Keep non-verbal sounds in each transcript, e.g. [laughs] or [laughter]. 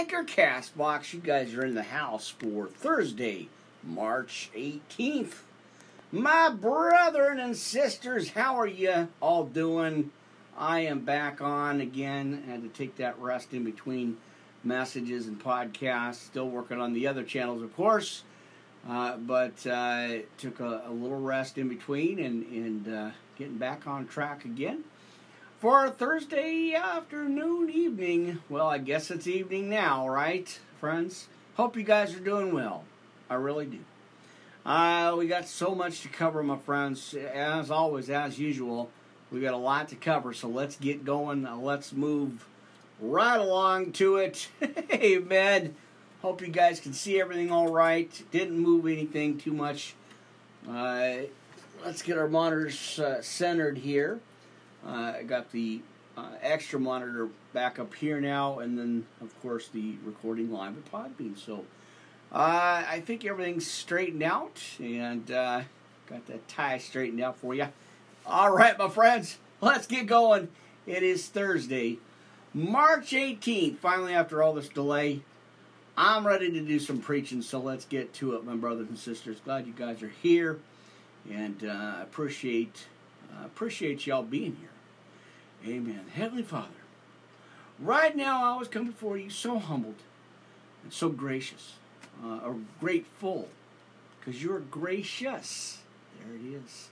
Anchor Castbox. You guys are in the house for Thursday, March 18th. My brethren and sisters, how are you all doing? I am back on again. I had to take that rest in between messages and podcasts. Still working on the other channels, of course. Uh, but uh, took a, a, little rest in between and, and uh, getting back on track again for Thursday afternoon, evening. Well, I guess it's evening now, right, friends? Hope you guys are doing well. I really do. Uh, we got so much to cover, my friends. As always, as usual, we got a lot to cover, so let's get going. Uh, let's move right along to it. [laughs] Hey, Amen. Hope you guys can see everything all right. Didn't move anything too much. Uh, let's get our monitors uh, centered here. Uh, I got the uh, extra monitor back up here now, and then of course the recording live at Podbean. So uh, I think everything's straightened out, and uh, got that tie straightened out for you. All right, my friends, let's get going. It is Thursday, March 18th. Finally, after all this delay, I'm ready to do some preaching. So let's get to it, my brothers and sisters. Glad you guys are here, and uh, appreciate appreciate y'all being here. Amen. Heavenly Father, right now I was coming before you so humbled and so gracious, uh, or grateful, because you're gracious. There it is.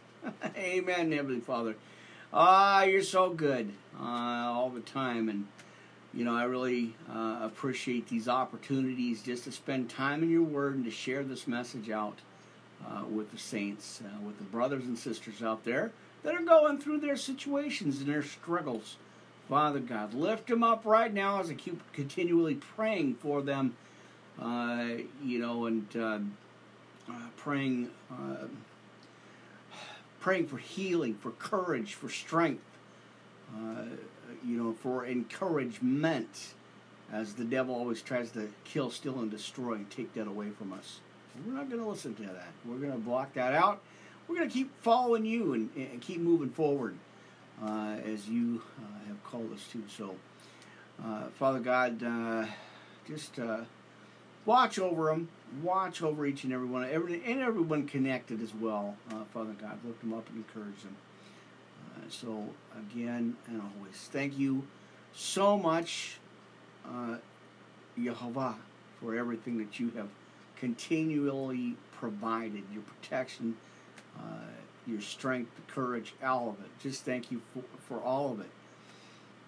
[laughs] Amen, Heavenly Father. Ah, you're so good uh, all the time, and you know I really uh, appreciate these opportunities just to spend time in Your Word and to share this message out uh, with the saints, uh, with the brothers and sisters out there that are going through their situations and their struggles. Father God, lift them up right now as I keep continually praying for them, uh, you know, and uh, uh, praying, uh, praying for healing, for courage, for strength, uh, you know, for encouragement, as the devil always tries to kill, steal, and destroy and take that away from us. We're not going to listen to that. We're going to block that out we're going to keep following you and, and keep moving forward uh, as you uh, have called us to. So, uh, Father God, uh, just uh, watch over them, watch over each and every one, every, and everyone connected as well. Uh, Father God, lift them up and encourage them. so, again and always, thank you so much, Jehovah, for everything that you have continually provided, your protection uh, your strength, the courage, all of it. Just thank you for, for all of it.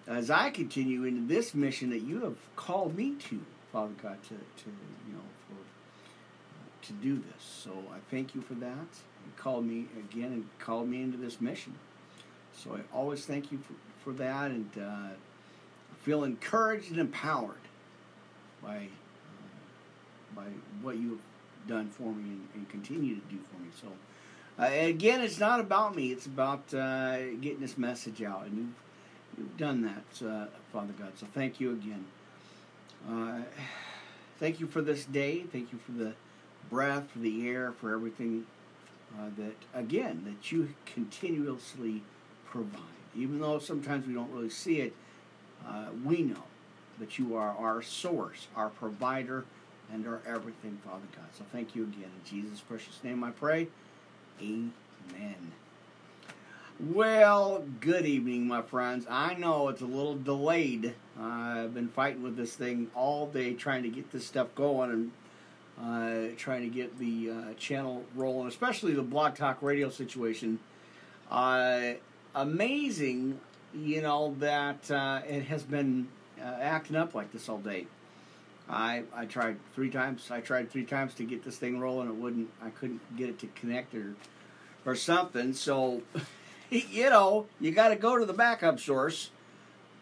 As I continue into this mission that you have called me to, Father God, to, to you know, for uh, to do this. So I thank you for that. You called me again and called me into this mission. So I always thank you for, for that and uh, feel encouraged and empowered by by what you have done for me and, and continue to do for me. So uh, again, it's not about me. It's about uh, getting this message out, and you've, you've done that, uh, Father God. So thank you again. Uh, thank you for this day. Thank you for the breath, for the air, for everything uh, that, again, that you continuously provide. Even though sometimes we don't really see it, uh, we know that you are our source, our provider, and our everything, Father God. So thank you again. In Jesus' precious name I pray. Amen. Well, good evening, my friends. I know it's a little delayed. I've been fighting with this thing all day trying to get this stuff going and uh, trying to get the uh, channel rolling, especially the Blog Talk Radio situation. Uh, amazing, you know, that uh, it has been uh, acting up like this all day. I I tried three times. I tried three times to get this thing rolling. It wouldn't. I couldn't get it to connect or or something. So, [laughs] you know, you got to go to the backup source.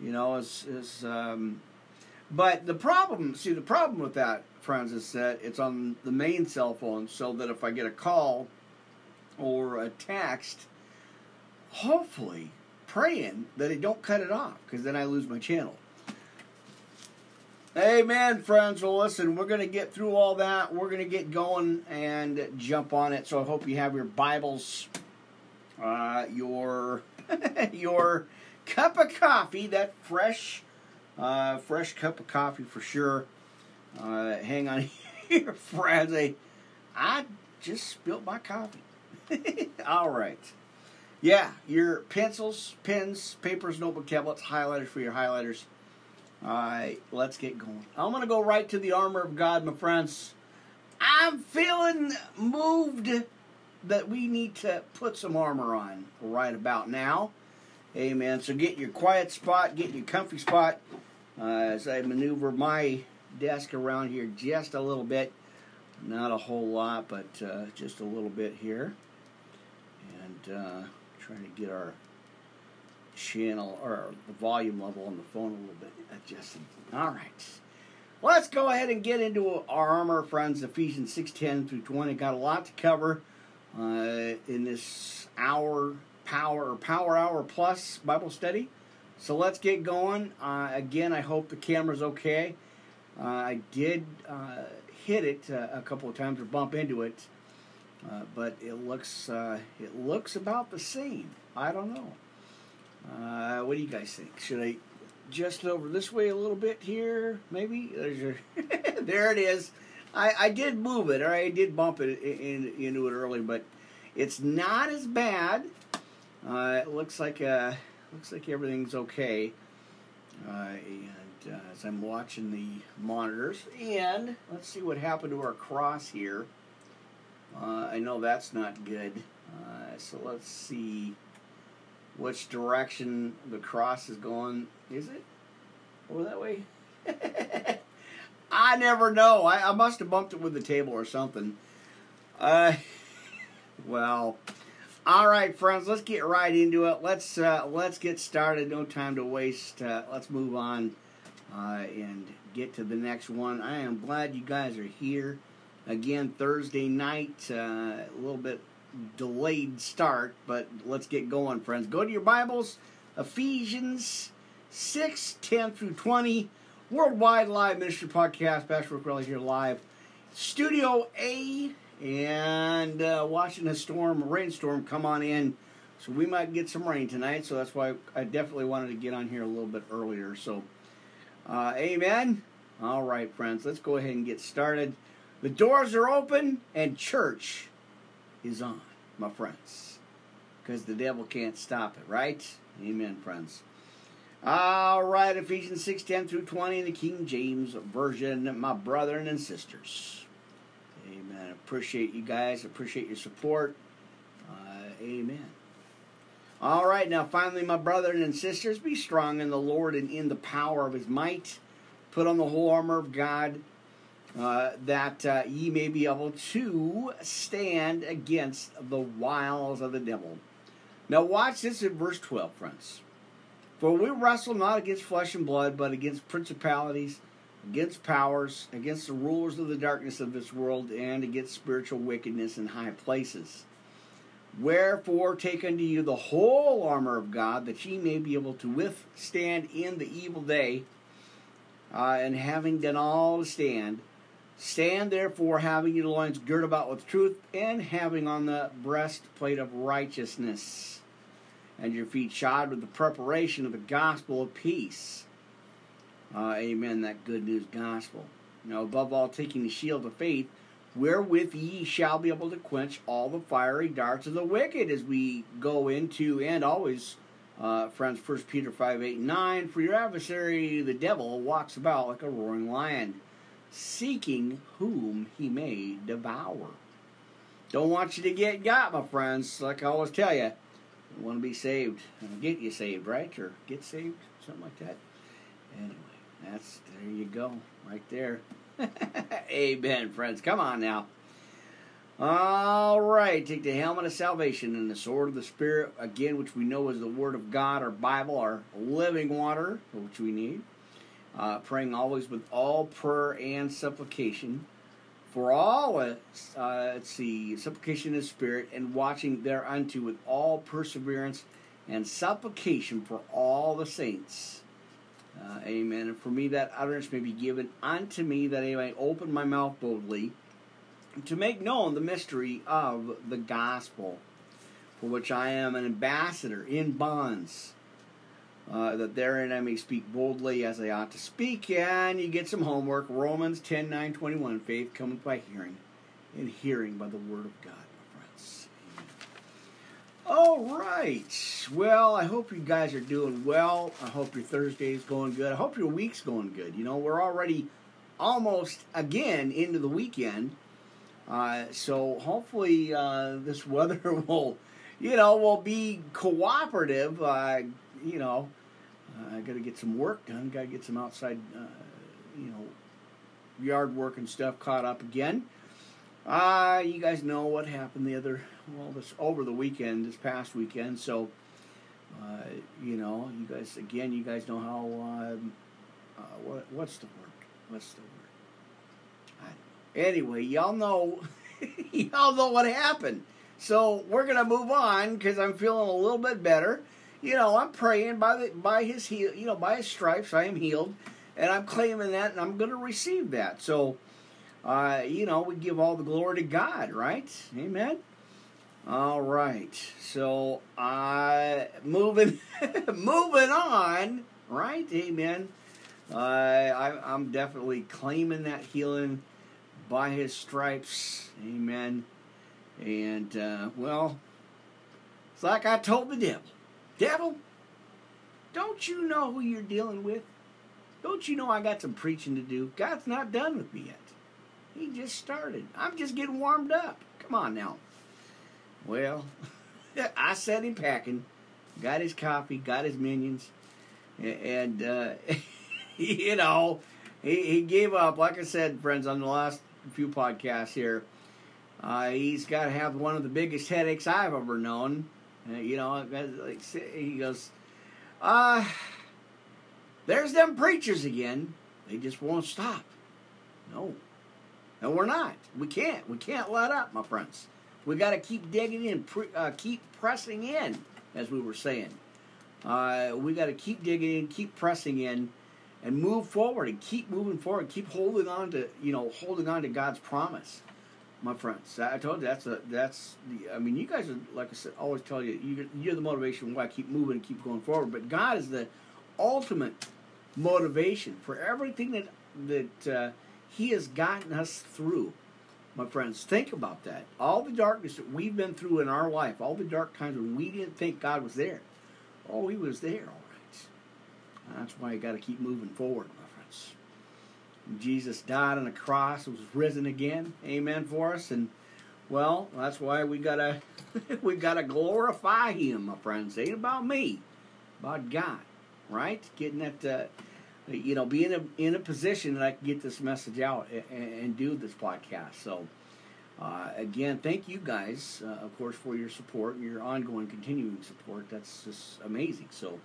You know, is is um, but the problem. See, the problem with that, friends, is that it's on the main cell phone. So that if I get a call or a text, hopefully praying that it don't cut it off because then I lose my channel. Amen, friends. Well, listen, we're going to get through all that. We're going to get going and jump on it. So I hope you have your Bibles, uh, your [laughs] your cup of coffee, that fresh, uh, fresh cup of coffee for sure. Uh, hang on [laughs] here, friends. I, I just spilled my coffee. [laughs] All right. Yeah, your pencils, pens, papers, notebook, tablets, highlighters for your highlighters. All right, let's get going. I'm going to go right to the armor of God, my friends. I'm feeling moved that we need to put some armor on right about now. Amen. So get your quiet spot, get your comfy spot uh, as I maneuver my desk around here just a little bit. Not a whole lot, but uh, just a little bit here. And uh, trying to get our channel or the volume level on the phone a little bit adjusted. All right. Let's go ahead and get into our armor, friends. Ephesians 6:10 through 20. Got a lot to cover uh, in this hour, power, or power hour plus Bible study. So let's get going. Uh, again, I hope the camera's okay. Uh, I did uh, hit it uh, a couple of times or bump into it, uh, but it looks it looks about the same. I don't know. What do you guys think? Should I just over this way a little bit here, maybe. There's your [laughs] there it is. I, I did move it, or I did bump it in, in, into it early, but it's not as bad. Uh, it looks like uh, looks like everything's okay. Uh, and uh, as I'm watching the monitors, and let's see what happened to our cross here. Uh, I know that's not good. Uh, so let's see which direction the cross is going. Is it over that way? [laughs] I never know. I, I must have bumped it with the table or something. Uh, [laughs] well, all right, friends. Let's get right into it. Let's uh, let's get started. No time to waste. Uh, let's move on uh, and get to the next one. I am glad you guys are here again. Thursday night, uh, a little bit delayed start, but let's get going, friends. Go to your Bibles, Ephesians 6 10 through 20, Worldwide Live Ministry Podcast. Pastor Rick Relly here live. Studio A, and uh, watching a storm, a rainstorm come on in. So we might get some rain tonight, so that's why I definitely wanted to get on here a little bit earlier. So, uh, amen. All right, friends, let's go ahead and get started. The doors are open, and church is on, my friends. Because the devil can't stop it, right? Amen, friends. All right, Ephesians 6 10 through 20 in the King James Version, my brethren and sisters. Amen. Appreciate you guys. Appreciate your support. Uh, amen. All right, now finally, my brethren and sisters, be strong in the Lord and in the power of his might. Put on the whole armor of God uh, that uh, ye may be able to stand against the wiles of the devil. Now, watch this in verse 12, friends. For we wrestle not against flesh and blood, but against principalities, against powers, against the rulers of the darkness of this world, and against spiritual wickedness in high places. Wherefore, take unto you the whole armor of God, that ye may be able to withstand in the evil day, uh, and having done all to stand, Stand therefore, having your loins girt about with truth, and having on the breastplate of righteousness, and your feet shod with the preparation of the gospel of peace. Uh, amen. That good news gospel. Now, above all, taking the shield of faith, wherewith ye shall be able to quench all the fiery darts of the wicked, as we go into and always. Uh, friends, 1 Peter 5 8 9. For your adversary, the devil, walks about like a roaring lion seeking whom he may devour. Don't want you to get got, my friends. Like I always tell you, you want to be saved. And get you saved, right? Or get saved, something like that. Anyway, that's there you go, right there. [laughs] Amen, friends. Come on now. All right, take the helmet of salvation and the sword of the Spirit, again, which we know is the Word of God, our Bible, our living water, which we need uh, praying always with all prayer and supplication for all, uh, uh, let's see, supplication in Spirit, and watching thereunto with all perseverance and supplication for all the saints. Uh, amen. And for me, that utterance may be given unto me that I may open my mouth boldly to make known the mystery of the gospel, for which I am an ambassador in bonds uh, that therein I may speak boldly as I ought to speak. And you get some homework. Romans 10 9 21. Faith cometh by hearing, and hearing by the word of God, my friends. All right. Well, I hope you guys are doing well. I hope your Thursday is going good. I hope your week's going good. You know, we're already almost again into the weekend. Uh, so hopefully uh, this [laughs] weather will, you know, will be cooperative. Uh, you know, I got to get some work done. Got to get some outside, uh, you know, yard work and stuff caught up again. Uh, you guys know what happened the other, well, this over the weekend, this past weekend. So, uh, you know, you guys again, you guys know how. Um, what what's the word? What's the word? Anyway, y'all know, [laughs] y'all know what happened. So we're gonna move on because I'm feeling a little bit better. You know, I'm praying by the by his heal, you know, by his stripes I am healed, and I'm claiming that, and I'm gonna receive that. So, uh, you know, we give all the glory to God, right? Amen. All right. So, uh, moving, [laughs] moving on, right? Amen. Uh, I, I'm definitely claiming that healing by his stripes. Amen. And, uh, well, it's like I told the devil Devil, don't you know who you're dealing with? Don't you know I got some preaching to do? God's not done with me yet. He just started. I'm just getting warmed up. Come on now. Well, [laughs] I set him packing, got his coffee, got his minions, and, uh, [laughs] you know, he, he gave up. Like I said, friends, on the last few podcasts here. Uh, he's got to have one of the biggest headaches I've ever known. Uh, you know, like he goes, uh, there's them preachers again. They just won't stop. No. No, we're not. We can't. We can't let up, my friends. We got to keep digging in, pre- uh, keep pressing in, as we were saying. Uh, we got to keep digging in, keep pressing in, and move forward and keep moving forward. Keep holding on to you know holding on to God's promise, my friends. I told you that's a that's the. I mean, you guys are like I said, always tell you you you're the motivation why I keep moving and keep going forward. But God is the ultimate motivation for everything that that uh, He has gotten us through. My friends, think about that. All the darkness that we've been through in our life, all the dark times when we didn't think God was there. Oh, He was there all right. that's why you got to keep moving forward. Jesus died on the cross, was risen again, amen, for us, and well, that's why we gotta [laughs] we gotta glorify Him, my friends. Ain't about me, about God, right? Getting that, uh, you know, being in a, in a position that I can get this message out and, and do this podcast. So. Uh, again, thank you guys, uh, of course, for your support and your ongoing, continuing support. That's just amazing. So,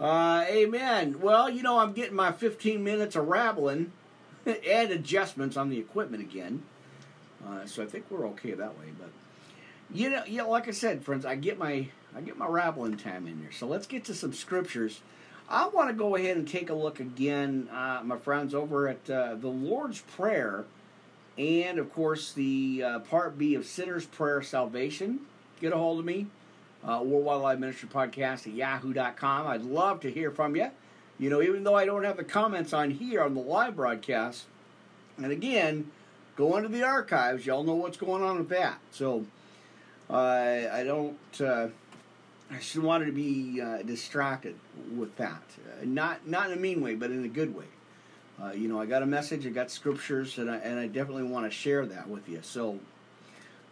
uh, amen. Well, you know, I'm getting my 15 minutes of rabbling [laughs] and adjustments on the equipment again. Uh, so I think we're okay that way. But you know, yeah, like I said, friends, I get my I get my rabbling time in there. So let's get to some scriptures. I want to go ahead and take a look again, uh, my friends, over at uh, the Lord's Prayer, and of course the uh, Part B of Sinner's Prayer Salvation. Get a hold of me uh, Worldwide Live Ministry Podcast at yahoo.com. I'd love to hear from you. You know, even though I don't have the comments on here on the live broadcast, and again, go into the archives. Y'all know what's going on with that. So, uh, I don't. Uh, I just wanted to be uh, distracted with that. Uh, not not in a mean way, but in a good way. Uh, you know, I got a message, I got scriptures, and I, and I definitely want to share that with you. So,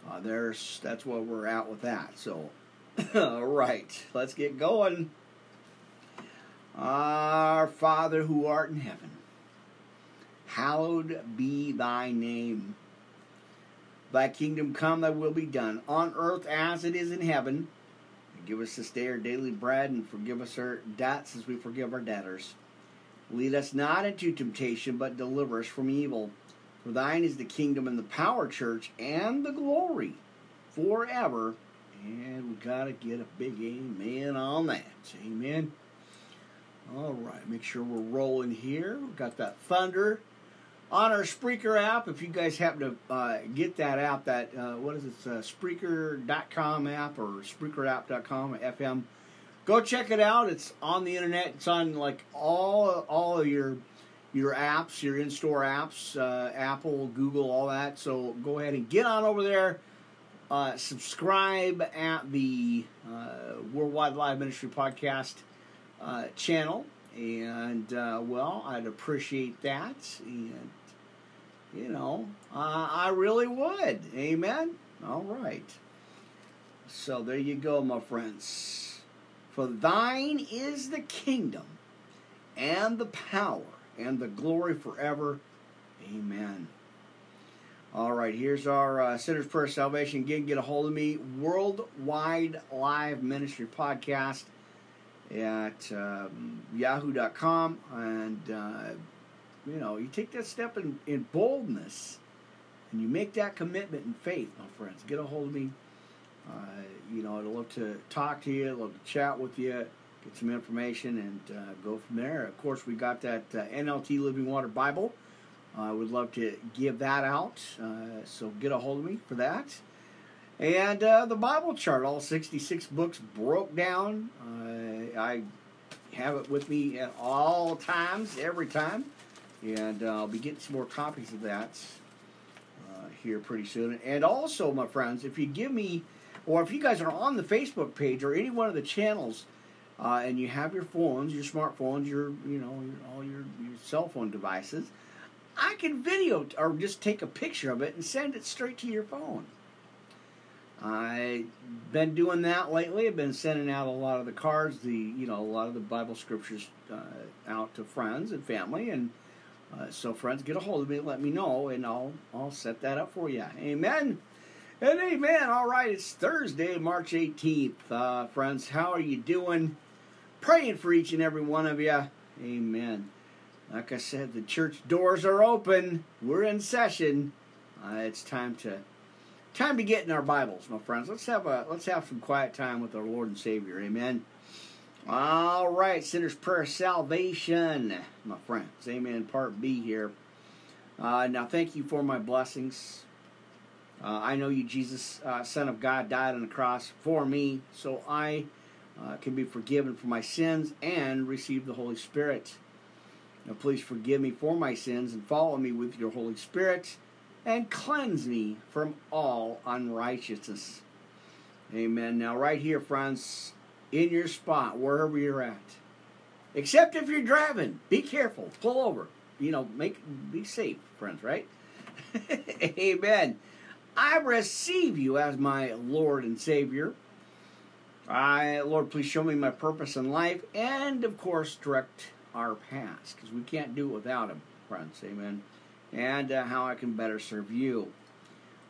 uh, there's that's where we're at with that. So, all [laughs] right, let's get going. Our Father who art in heaven, hallowed be thy name. Thy kingdom come, thy will be done, on earth as it is in heaven. Give us this day our daily bread, and forgive us our debts as we forgive our debtors. Lead us not into temptation, but deliver us from evil. For thine is the kingdom and the power, church, and the glory forever and we got to get a big amen on that. Amen. All right, make sure we're rolling here. We've got that thunder on our Spreaker app. If you guys happen to uh, get that app, that, uh, what is it, uh, Spreaker.com app or SpreakerApp.com, FM, go check it out. It's on the internet. It's on like all all of your your apps, your in-store apps, uh, Apple, Google, all that. So go ahead and get on over there. Uh, subscribe at the uh, Worldwide Live Ministry Podcast uh, channel, and uh, well, I'd appreciate that, and you know, I really would. Amen. All right. So there you go, my friends. For thine is the kingdom, and the power, and the glory forever. Amen. All right, here's our uh, Sinner's Prayer Salvation Again, Get a hold of me. Worldwide Live Ministry Podcast at um, yahoo.com. And, uh, you know, you take that step in, in boldness and you make that commitment in faith, my friends. Get a hold of me. Uh, you know, I'd love to talk to you, I'd love to chat with you, get some information, and uh, go from there. Of course, we got that uh, NLT Living Water Bible. I would love to give that out, uh, so get a hold of me for that. And uh, the Bible chart, all 66 books broke down. Uh, I have it with me at all times, every time. And I'll be getting some more copies of that here pretty soon. And also, my friends, if you give me, or if you guys are on the Facebook page or any one of the channels, uh, and you have your phones, your smartphones, your you know all your, your cell phone devices, I can video or just take a picture of it and send it straight to your phone. I've been doing that lately. I've been sending out a lot of the cards, the you know a lot of the Bible scriptures uh, out to friends and family, and uh, so friends get a hold of me, let me know, and I'll I'll set that up for you. Amen. And amen. All right, it's Thursday, March 18th. Uh, friends, how are you doing? Praying for each and every one of you. Amen. Like I said, the church doors are open. We're in session. Uh, it's time to time to get in our Bibles, my friends. Let's have a let's have some quiet time with our Lord and Savior. Amen. All right, sinner's prayer salvation, my friends. Amen. Part B here. Uh, now, thank you for my blessings. Uh, I know you, Jesus, uh, Son of God, died on the cross for me, so I uh, can be forgiven for my sins and receive the Holy Spirit. Now, please forgive me for my sins and follow me with your Holy Spirit and cleanse me from all unrighteousness. Amen. Now, right here, friends, in your spot, wherever you're at, except if you're driving, be careful, pull over. You know, make be safe, friends. Right? [laughs] Amen. I receive you as my Lord and Savior. I, Lord, please show me my purpose in life, and of course, direct our past because we can't do it without Him, friends. Amen. And uh, how I can better serve you.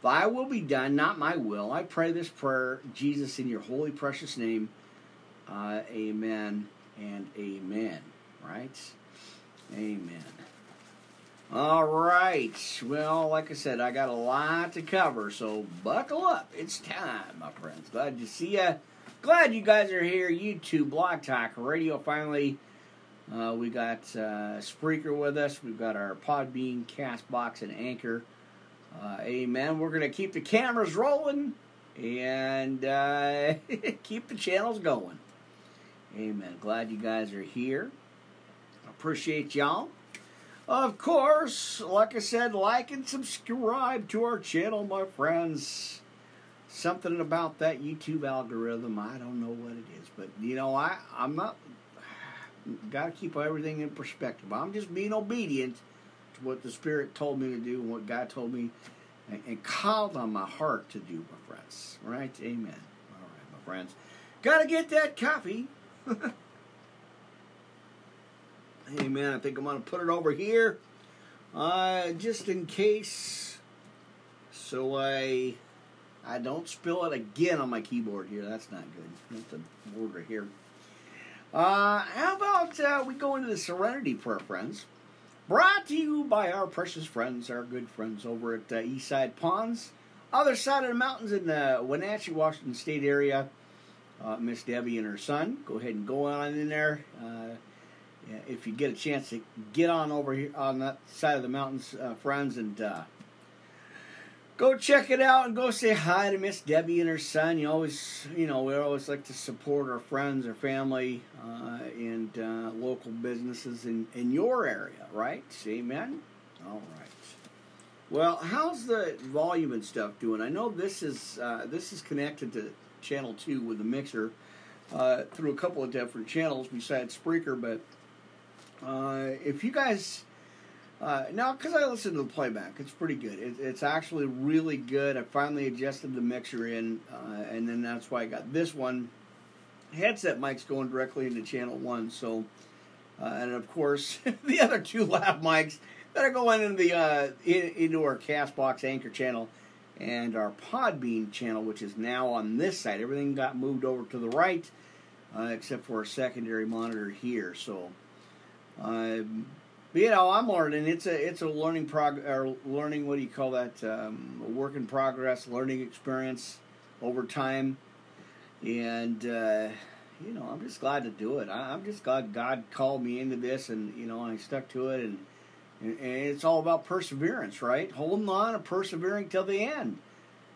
Thy will be done, not my will. I pray this prayer, Jesus, in your holy, precious name. Uh, amen and amen. Right? Amen. All right. Well, like I said, I got a lot to cover, so buckle up. It's time, my friends. Glad to see you. Glad you guys are here. YouTube, Blog Talk, Radio finally uh, we got uh, Spreaker with us. We've got our Podbean, Castbox, and Anchor. Uh, amen. We're going to keep the cameras rolling and uh, [laughs] keep the channels going. Amen. Glad you guys are here. Appreciate y'all. Of course, like I said, like and subscribe to our channel, my friends. Something about that YouTube algorithm, I don't know what it is, but you know, I I'm not got to keep everything in perspective. I'm just being obedient to what the Spirit told me to do and what God told me and, and called on my heart to do, my friends. Right? Amen. All right, my friends. Got to get that coffee. [laughs] Amen. I think I'm going to put it over here uh, just in case so I I don't spill it again on my keyboard here. That's not good. That's the border here. Uh, how about uh, we go into the Serenity Prayer, friends? Brought to you by our precious friends, our good friends over at uh, Eastside Ponds, other side of the mountains in the Wenatchee, Washington State area. Uh, Miss Debbie and her son. Go ahead and go on in there. Uh, if you get a chance to get on over here on that side of the mountains, uh, friends, and uh, go check it out and go say hi to Miss Debbie and her son. You always, you know, we always like to support our friends, our family, uh, and uh, local businesses in, in your area, right? Amen. All right. Well, how's the volume and stuff doing? I know this is uh, this is connected to channel two with the mixer uh, through a couple of different channels besides Spreaker, but uh, if you guys uh, now, because I listen to the playback, it's pretty good. It, it's actually really good. I finally adjusted the mixer in, uh, and then that's why I got this one. Headset mic's going directly into channel one, so uh, and of course [laughs] the other two lav mics that are going into the uh, in, into our Castbox Anchor channel and our Podbean channel, which is now on this side. Everything got moved over to the right, uh, except for a secondary monitor here. So. Um, but, you know, I'm learning. It's a it's a learning prog or learning. What do you call that? Um, a work in progress, learning experience over time. And uh, you know, I'm just glad to do it. I, am just glad God called me into this, and you know, I stuck to it. And, and it's all about perseverance, right? Holding on and persevering till the end.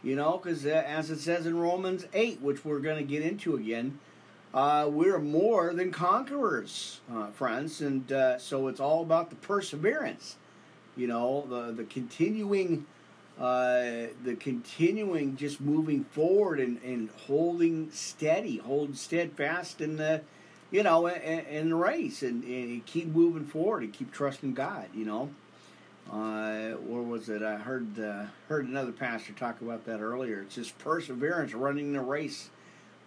You know, because uh, as it says in Romans eight, which we're going to get into again uh, we're more than conquerors, uh, friends, and uh, so it's all about the perseverance. You know, the the continuing, uh, the continuing, just moving forward and, and holding steady, holding steadfast in the, you know, in, in the race, and, and, keep moving forward and keep trusting God. You know, uh, where was it? I heard uh, heard another pastor talk about that earlier. It's just perseverance, running the race.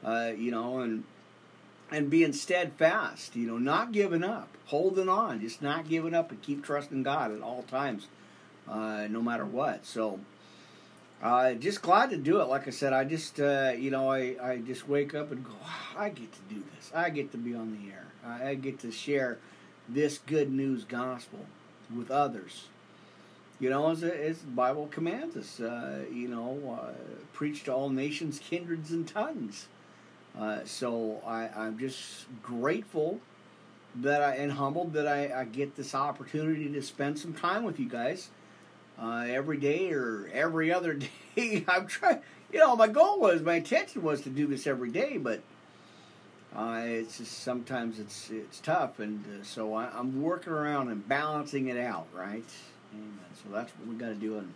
you know, and and being steadfast, you know, not giving up, holding on, just not giving up and keep trusting God at all times, uh, no matter what. So, uh, just glad to do it. Like I said, I just, uh, you know, I, I just wake up and go, oh, I get to do this. I get to be on the air. I, I get to share this good news gospel with others. You know, as, as the Bible commands us, uh, you know, uh, preach to all nations, kindreds, and tongues. Uh, so I, I'm just grateful that I and humbled that I, I get this opportunity to spend some time with you guys uh, every day or every [laughs] other day. I'm trying, you know, my goal was, my intention was to do this every day, but uh, it's just sometimes it's it's tough, and uh, so I, am working around and balancing it out, right? And so that's what we got to do. And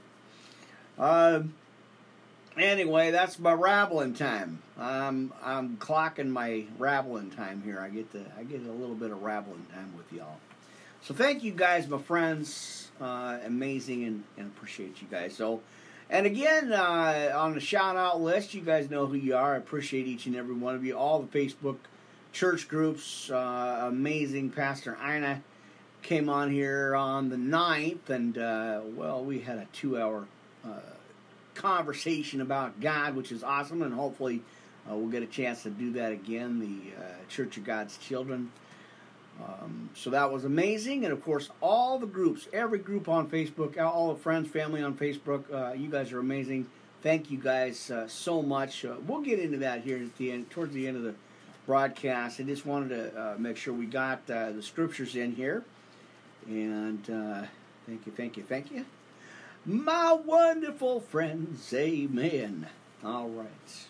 anyway, that's my rabbling time. I'm I'm clocking my rabbling time here. I get to I get a little bit of rabbling time with y'all. So thank you guys, my friends. Uh, amazing and, and appreciate you guys. So, and again uh, on the shout out list, you guys know who you are. I appreciate each and every one of you. All the Facebook church groups. Uh, amazing, Pastor Ina came on here on the 9th, and uh, well, we had a two hour uh, conversation about God, which is awesome, and hopefully uh, we'll get a chance to do that again. The uh, Church of God's Children. Um, so that was amazing, and of course, all the groups, every group on Facebook, all the friends, family on Facebook, uh, you guys are amazing. Thank you guys uh, so much. Uh, we'll get into that here at the end, towards the end of the broadcast. I just wanted to uh, make sure we got the scriptures in here, and thank you, thank you, thank you my wonderful friends. Amen. All right.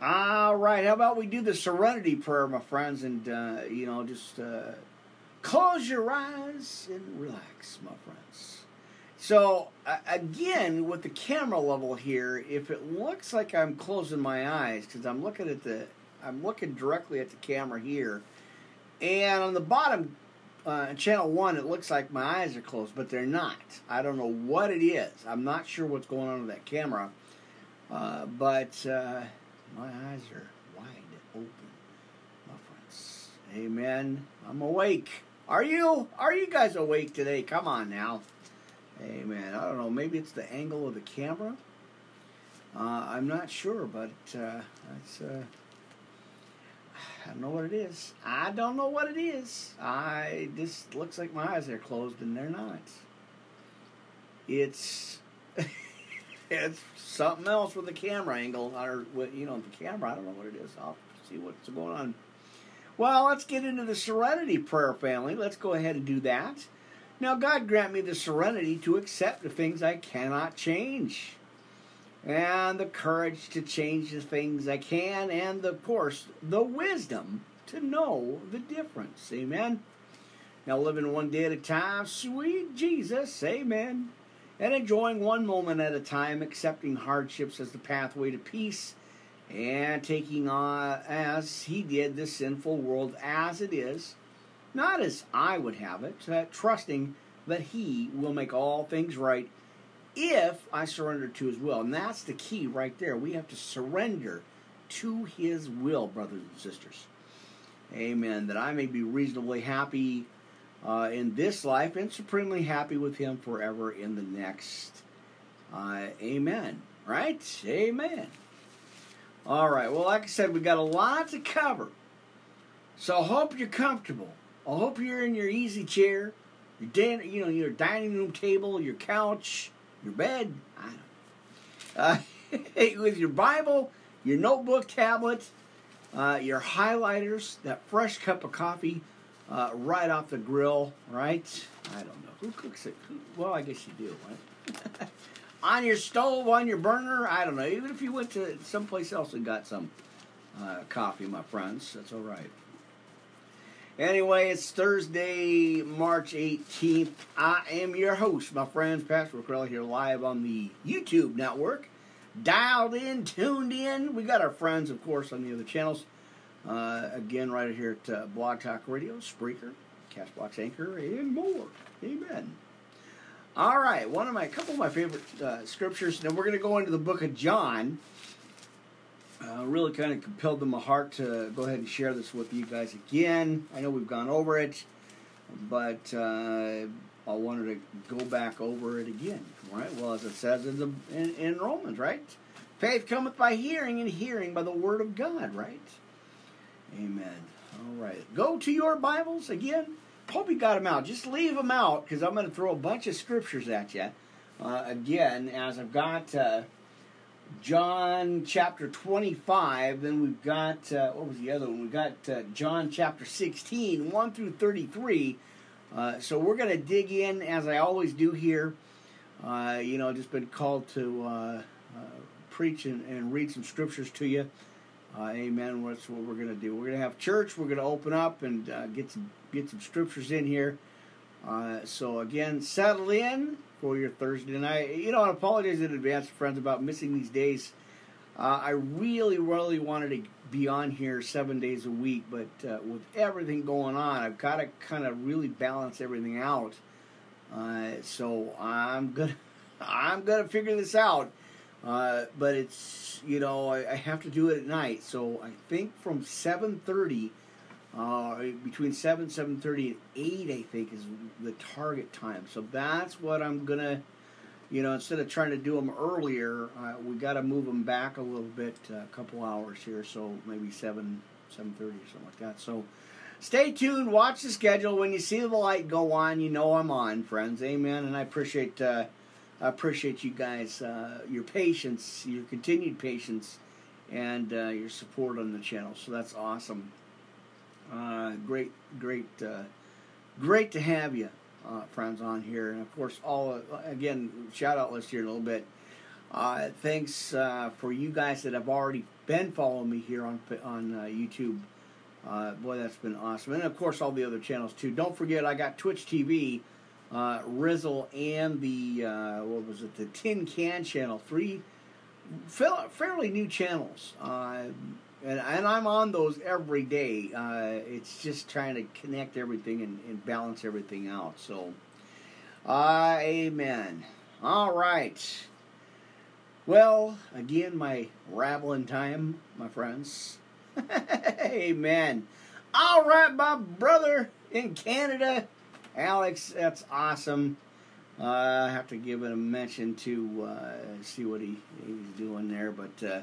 All right. How about we do the serenity prayer, my friends, and, uh, you know, just uh, close your eyes and relax, my friends. So, uh, again, with the camera level here, if it looks like I'm closing my eyes, because I'm looking at the, I'm looking directly at the camera here, and on the bottom uh, channel one, it looks like my eyes are closed, but they're not. I don't know what it is. I'm not sure what's going on with that camera, uh, but uh, my eyes are wide open, my friends. Amen. I'm awake. Are you? Are you guys awake today? Come on now. Amen. I don't know. Maybe it's the angle of the camera. Uh, I'm not sure, but uh, it's uh, I don't know what it is. I don't know what it is. I just looks like my eyes are closed and they're not. It's [laughs] it's something else with the camera angle or with you know the camera. I don't know what it is. I'll see what's going on. Well, let's get into the Serenity Prayer family. Let's go ahead and do that. Now, God grant me the serenity to accept the things I cannot change, and the courage to change the things I can, and of course, the wisdom to know the difference. Amen. Now, living one day at a time, sweet Jesus, amen. And enjoying one moment at a time, accepting hardships as the pathway to peace, and taking on, as he did, the sinful world as it is, not as I would have it, uh, trusting that he will make all things right if I surrender to his will. And that's the key right there. We have to surrender to his will, brothers and sisters. Amen. That I may be reasonably happy uh, in this life and supremely happy with Him forever in the next. Uh, amen. Right? Amen. All right. Well, like I said, we've got a lot to cover. So I hope you're comfortable. I hope you're in your easy chair, your din- you know, your dining room table, your couch, your bed. I don't. Uh, [laughs] with your Bible, your notebook, tablet, uh, your highlighters, that fresh cup of coffee uh, right off the grill, right? I don't know. Who cooks it? Well, I guess you do, right? [laughs] on your stove, on your burner, I don't know. Even if you went to someplace else and got some uh, coffee, my friends, that's all right. Anyway, it's Thursday, March 18th. I am your host, my friends, Pastor McCrell here live on the YouTube network. Dialed in, tuned in. We got our friends, of course, on the other channels. Uh, again, right here at uh, Blog Talk Radio, Spreaker, Castbox Anchor, and more. Amen. All right, one of my, couple of my favorite uh, scriptures. Now we're going to go into the book of John. Uh, really kind of compelled in my heart to go ahead and share this with you guys again. I know we've gone over it, but uh, I wanted to go back over it again. Right? Well, as it says in, the, in, in Romans, right? Faith cometh by hearing, and hearing by the word of God, right? Amen. All right. Go to your Bibles again. Hope you got them out. Just leave them out because I'm going to throw a bunch of scriptures at you. Uh, again, as I've got uh, John chapter 25, then we've got, uh, what was the other one? We've got uh, John chapter 16, 1 through 33. Uh, so we're going to dig in as I always do here. Uh, you know, just been called to preach and, and read some scriptures to you. Uh, amen. That's what we're going to do. We're going to have church. We're going to open up and uh, get some get some scriptures in here. Uh, so again, settle in for your Thursday night. You know, I apologize in advance, friends, about missing these days. Uh, I really, really wanted to be on here seven days a week, but uh, with everything going on, I've got to kind of really balance everything out. Uh, so I'm gonna [laughs] I'm gonna figure this out. Uh, but it's you know I, I, have to do it at night, so I think from seven thirty, uh, between seven seven thirty and eight, I think is the target time. So that's what I'm gonna, you know, instead of trying to do them earlier, uh, we got to move them back a little bit, uh, a couple hours here. So maybe seven seven thirty or something like that. So. Stay tuned. Watch the schedule. When you see the light go on, you know I'm on, friends. Amen. And I appreciate uh, I appreciate you guys, uh, your patience, your continued patience, and uh, your support on the channel. So that's awesome. Uh, great, great, uh, great to have you, uh, friends, on here. And of course, all again, shout out list here in a little bit. Uh, thanks for you guys that have already been following me here on on YouTube. boy, that's been awesome. And of course, all the other channels too. Don't forget, I got Twitch TV uh, Rizzle and the uh, what was it the Tin Can channel, three fairly new channels, uh, and, and I'm on those every day. Uh, it's just trying to connect everything and, and balance everything out. So, uh, amen. All right. Well, again, my rabbling time, my friends. [laughs] amen. All right, my brother in Canada Alex, that's awesome. Uh, I have to give it a mention to uh, see what he, he's doing there. But uh,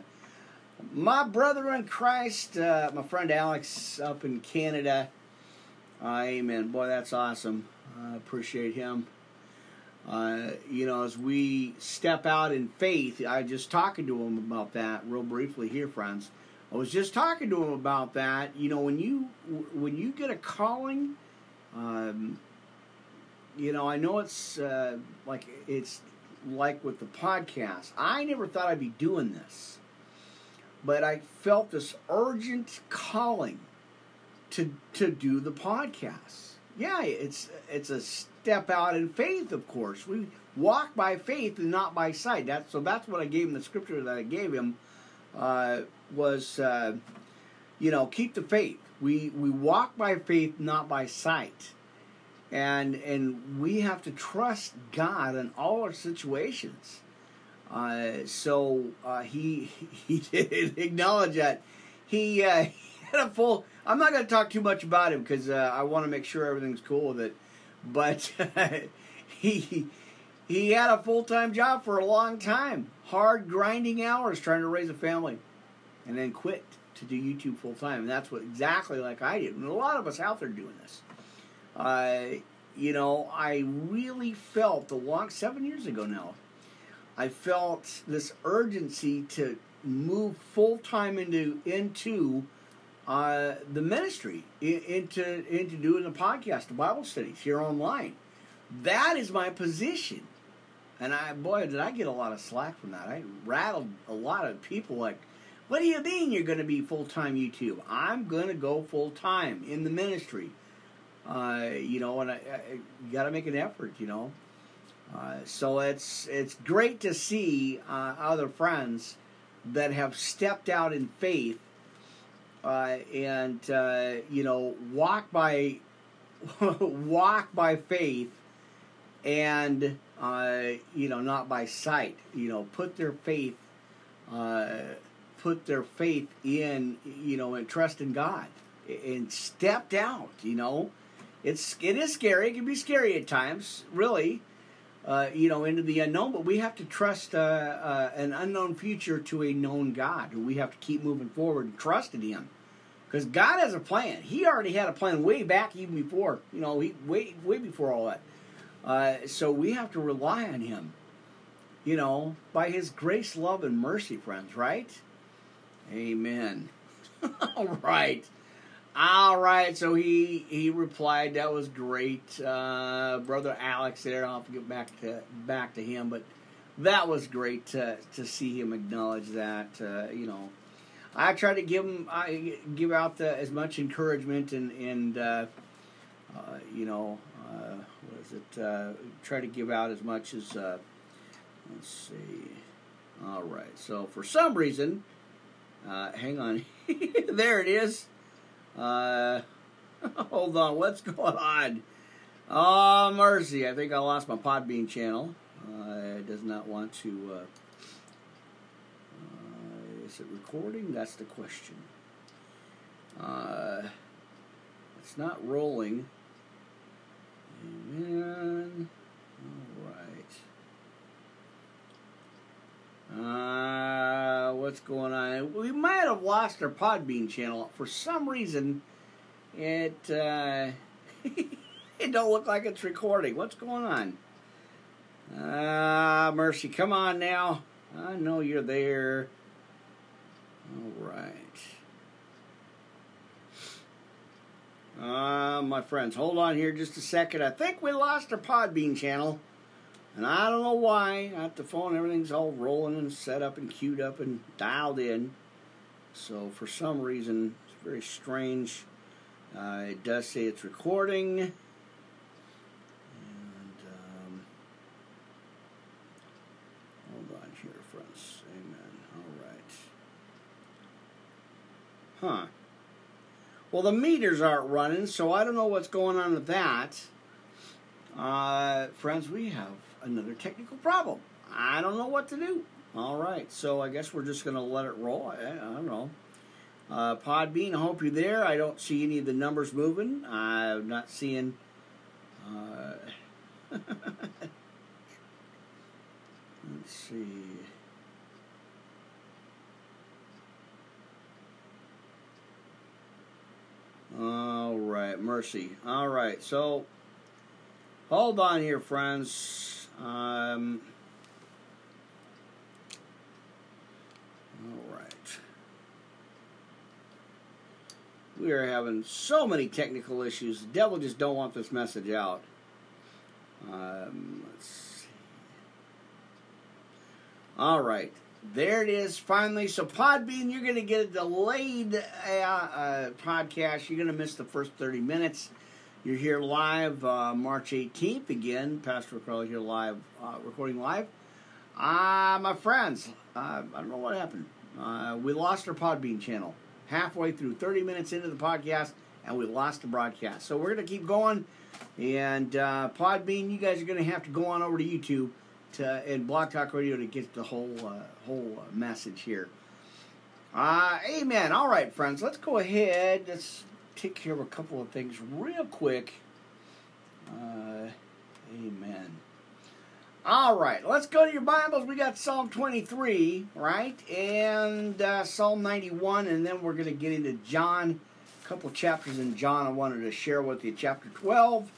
my brother in Christ, uh, my friend Alex up in Canada, uh, amen. Boy, that's awesome. I appreciate him. Uh, you know, as we step out in faith, I just talking to him about that real briefly here, friends. I was just talking to him about that. You know, when you when you get a calling, um, you know, I know it's uh, like it's like with the podcast. I never thought I'd be doing this, but I felt this urgent calling to to do the podcast. Yeah, it's it's a step out in faith. Of course, we walk by faith and not by sight. That's so. That's what I gave him. The scripture that I gave him uh, was, uh, you know, keep the faith. We we walk by faith, not by sight and and we have to trust God in all our situations. Uh, so uh, he [laughs] he did [laughs] acknowledge that he, uh, [laughs] he, had a full. I'm not going to talk too much about him because uh, I want to make sure everything's cool with it. But he he had a full time job for a long time, hard grinding hours trying to raise a family, and then quit to do YouTube full time. And that's what exactly like I did. And a lot of us out there doing this. Uh, you know, I really felt the long seven years ago now. I felt this urgency to move full time into into uh, the ministry, into into doing the podcast, the Bible studies here online. That is my position, and I boy did I get a lot of slack from that. I rattled a lot of people like, "What do you mean you're going to be full time YouTube? I'm going to go full time in the ministry." Uh, you know, and I, I, got to make an effort, you know. Uh, so it's it's great to see uh, other friends that have stepped out in faith uh, and uh, you know walk by [laughs] walk by faith and uh, you know not by sight. You know, put their faith put their faith in you know and trust in God and stepped out. You know it's it is scary. It can be scary at times, really. Uh, you know, into the unknown, but we have to trust uh, uh, an unknown future to a known God. who We have to keep moving forward and trust in Him, because God has a plan. He already had a plan way back, even before you know, he way way before all that. Uh, so we have to rely on Him. You know, by His grace, love, and mercy, friends. Right? Amen. [laughs] all right. All right, so he he replied that was great, uh, brother Alex. There, I'll have to get back to back to him, but that was great to to see him acknowledge that. Uh, you know, I try to give him I give out the, as much encouragement and and uh, uh you know uh, what is it? Uh, try to give out as much as let's see. All right, so for some reason, hang on, [laughs] there it is. Uh, [laughs] hold on, what's going on? Oh, mercy. I think I lost my Podbean channel. Uh, it does not want to. Uh, uh, is it recording? That's the question. Uh, it's not rolling. Amen. All right. Uh, what's going on? We might have lost our Podbean channel for some reason. It uh, [laughs] it don't look like it's recording. What's going on? Ah, uh, mercy! Come on now. I know you're there. All right. Uh, my friends, hold on here just a second. I think we lost our Podbean channel. And I don't know why. At the phone, everything's all rolling and set up and queued up and dialed in. So for some reason, it's very strange. Uh, it does say it's recording. And um, hold on here, friends. Amen. All right. Huh. Well, the meters aren't running, so I don't know what's going on with that. Uh, friends, we have another technical problem. I don't know what to do. All right, so I guess we're just going to let it roll. I, I don't know. Uh, Podbean, I hope you're there. I don't see any of the numbers moving. I'm not seeing. Uh, [laughs] let's see. All right, mercy. All right, so hold on here, friends. Um, all right. We are having so many technical issues. The devil just don't want this message out. Um, let's see. All right. There it is, finally. So, Podbean, you're going to get a delayed uh, uh, podcast. You're going to miss the first 30 minutes. You're here live uh, March 18th. Again, Pastor Crowley here live, uh, recording live. Ah, my friends, uh, I don't know what happened. Uh, we lost our Podbean channel halfway through, 30 minutes into the podcast, and we lost the broadcast. So, we're going to keep going. And Podbean, you guys are going to have to go on over to YouTube to and Blog Talk Radio to get the whole uh, whole uh, message here. Uh, amen. All right, friends, let's go ahead. Let's take care of a couple of things real quick. Uh, amen. All right, let's go to your Bibles. We got Psalm 23, right? And uh, Psalm 91, and then we're going to get into John. A couple chapters in John I wanted to share with you. Chapter 12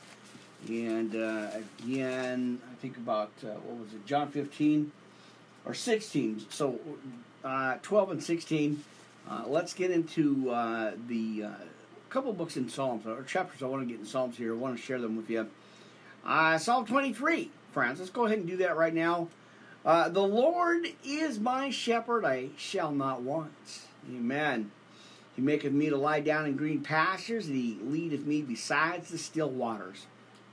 and uh, again, I think about, uh, what was it, John 15 or 16. So uh, 12 and 16. Uh, let's get into uh, the couple books in Psalms, or chapters I want to get in Psalms here. I want to share them with you. Uh, Psalm 23, friends. Let's go ahead and do that right now. Uh, the Lord is my shepherd, I shall not want. Amen. He maketh me to lie down in green pastures, and he leadeth me besides the still waters.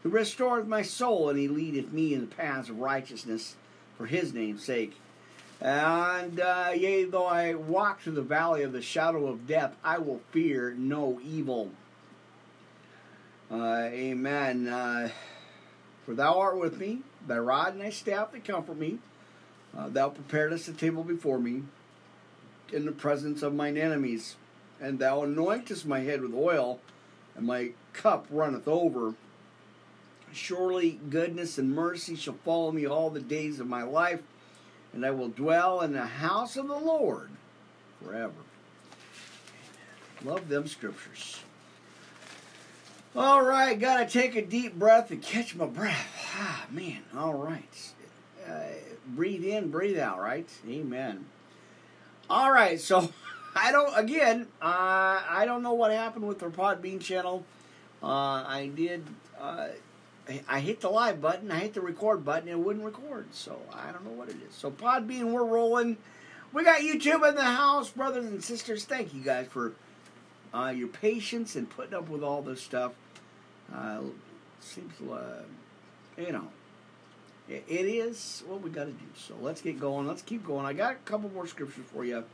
He restoreth my soul, and he leadeth me in the paths of righteousness for his name's sake. And uh, yea, though I walk through the valley of the shadow of death, I will fear no evil. Uh, amen. Uh, for thou art with me, thy rod and thy staff they comfort me. Uh, thou preparest a table before me in the presence of mine enemies, and thou anointest my head with oil, and my cup runneth over. Surely goodness and mercy shall follow me all the days of my life, and I will dwell in the house of the Lord forever. Love them scriptures. All right, gotta take a deep breath and catch my breath. Ah, man, all right. Uh, breathe in, breathe out, right? Amen. All right, so [laughs] I don't, again, uh, I don't know what happened with their Podbean channel. Uh, I did uh, I hit the live button, I hit the record button, it wouldn't record. So I don't know what it is. So Podbean, we're rolling. We got YouTube in the house, brothers and sisters. Thank you guys for uh, your patience and putting up with all this stuff. Uh, seems, uh, you know, it, it is what we got to do. So let's get going. Let's keep going. I got a couple more scriptures for you.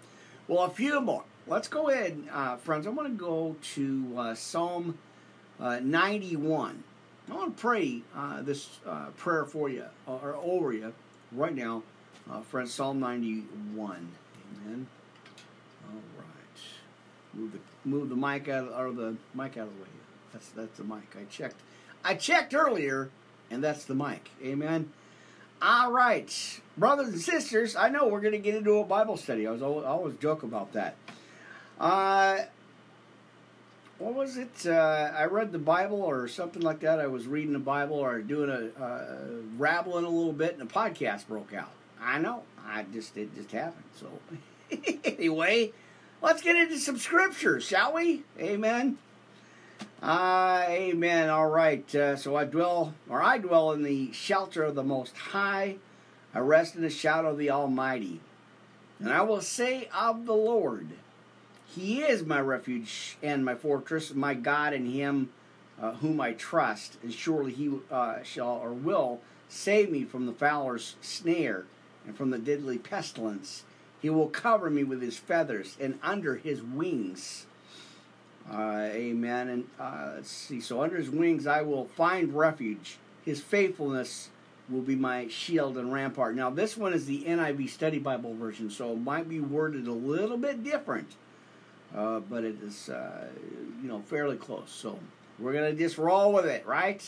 Well, a few more. Let's go ahead, uh, friends. I want to go to uh, Psalm uh, 91. I want to pray uh, this uh, prayer for you or over you right now, uh, friends. Psalm 91. Amen. All right. Move the move the mic out or the mic out of the way. That's that's the mic. I checked. I checked earlier, and that's the mic. Amen. All right, brothers and sisters. I know we're going to get into a Bible study. I was always, always joke about that. Uh, what was it? Uh, I read the Bible or something like that. I was reading the Bible or doing a uh, rabbling a little bit, and a podcast broke out. I know. I just it just happened. So [laughs] anyway, let's get into some scriptures, shall we? Amen. Uh, amen. All right. Uh, so I dwell, or I dwell in the shelter of the Most High. I rest in the shadow of the Almighty. And I will say of the Lord, he is my refuge and my fortress, my God in him uh, whom I trust, and surely he uh, shall or will save me from the fowler's snare and from the deadly pestilence. He will cover me with his feathers, and under his wings. Uh, amen. And uh, let's see. So under his wings I will find refuge. His faithfulness will be my shield and rampart. Now this one is the NIV Study Bible version, so it might be worded a little bit different uh, but it is uh, you know fairly close. So we're gonna just roll with it, right?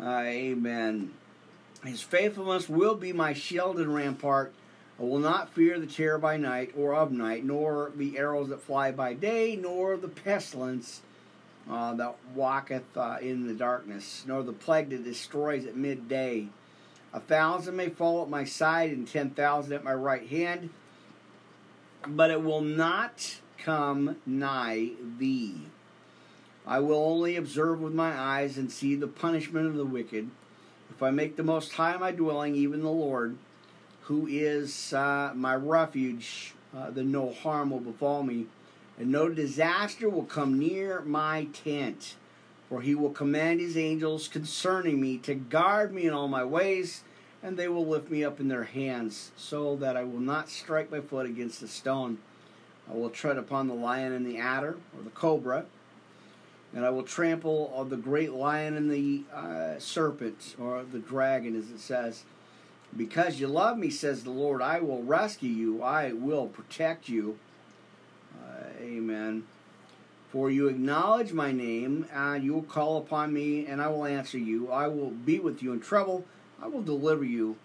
Uh, amen. His faithfulness will be my shield and rampart. I will not fear the terror by night or of night, nor the arrows that fly by day, nor the pestilence uh, that walketh uh, in the darkness, nor the plague that destroys at midday. A thousand may fall at my side, and ten thousand at my right hand, but it will not come nigh thee. I will only observe with my eyes and see the punishment of the wicked. If I make the Most High my dwelling, even the Lord, who is uh, my refuge, uh, then no harm will befall me, and no disaster will come near my tent. For he will command his angels concerning me to guard me in all my ways, and they will lift me up in their hands, so that I will not strike my foot against a stone. I will tread upon the lion and the adder, or the cobra, and I will trample on the great lion and the uh, serpent, or the dragon, as it says. Because you love me, says the Lord, I will rescue you, I will protect you. Uh, amen. For you acknowledge my name, and you will call upon me, and I will answer you. I will be with you in trouble. I will deliver you.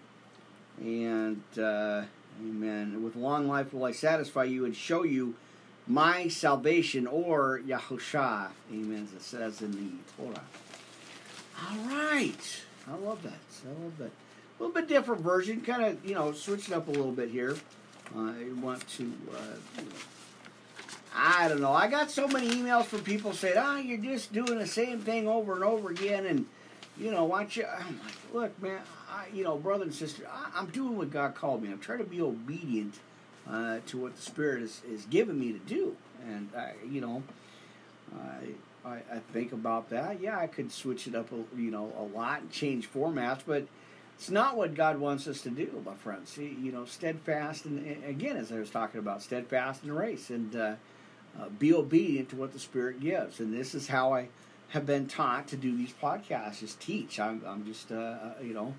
And, uh, amen. With long life will I satisfy you and show you my salvation, or Yahusha. Amen, as it says in the Torah. All right. I love that. I love that. A little bit different version. Kind of, you know, switch it up a little bit here. I want to. Uh, I don't know. I got so many emails from people saying, "Ah, oh, you're just doing the same thing over and over again," and you know, why don't you? I'm like, look, man, I, you know, brother and sister, I, am doing what God called me. I'm trying to be obedient uh, to what the Spirit is is giving me to do, and I, you know, I, I I think about that. Yeah, I could switch it up, a, you know, a lot and change formats, but it's not what God wants us to do, my friends. You know, steadfast, and again, as I was talking about, steadfast in the race, and uh, uh, be obedient to what the Spirit gives. And this is how I have been taught to do these podcasts: is teach. I'm, I'm just, uh, uh you know,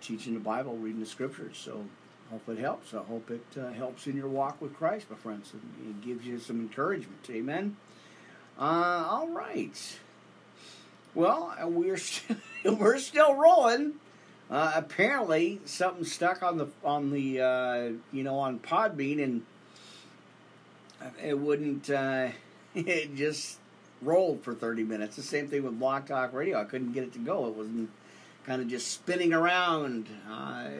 teaching the Bible, reading the Scriptures. So, I hope it helps. I hope it uh, helps in your walk with Christ, my friends, and it gives you some encouragement. Amen. all right. Well, we're st- [laughs] we're still rolling. Uh, apparently, something stuck on the on the uh, you know on Podbean, and it wouldn't. Uh, [laughs] it just rolled for thirty minutes. The same thing with Blog Talk Radio. I couldn't get it to go. It wasn't kind of just spinning around. I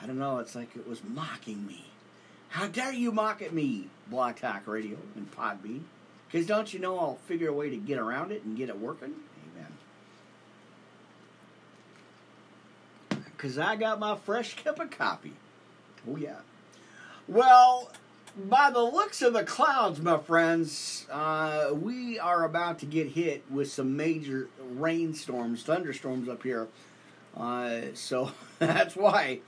I don't know. It's like it was mocking me. How dare you mock at me, Blog Talk Radio and Podbean? Because don't you know I'll figure a way to get around it and get it working? Amen. Because I got my fresh cup of coffee. Oh, yeah. Well, by the looks of the clouds, my friends, uh, we are about to get hit with some major rainstorms, thunderstorms up here. Uh, so [laughs] that's why.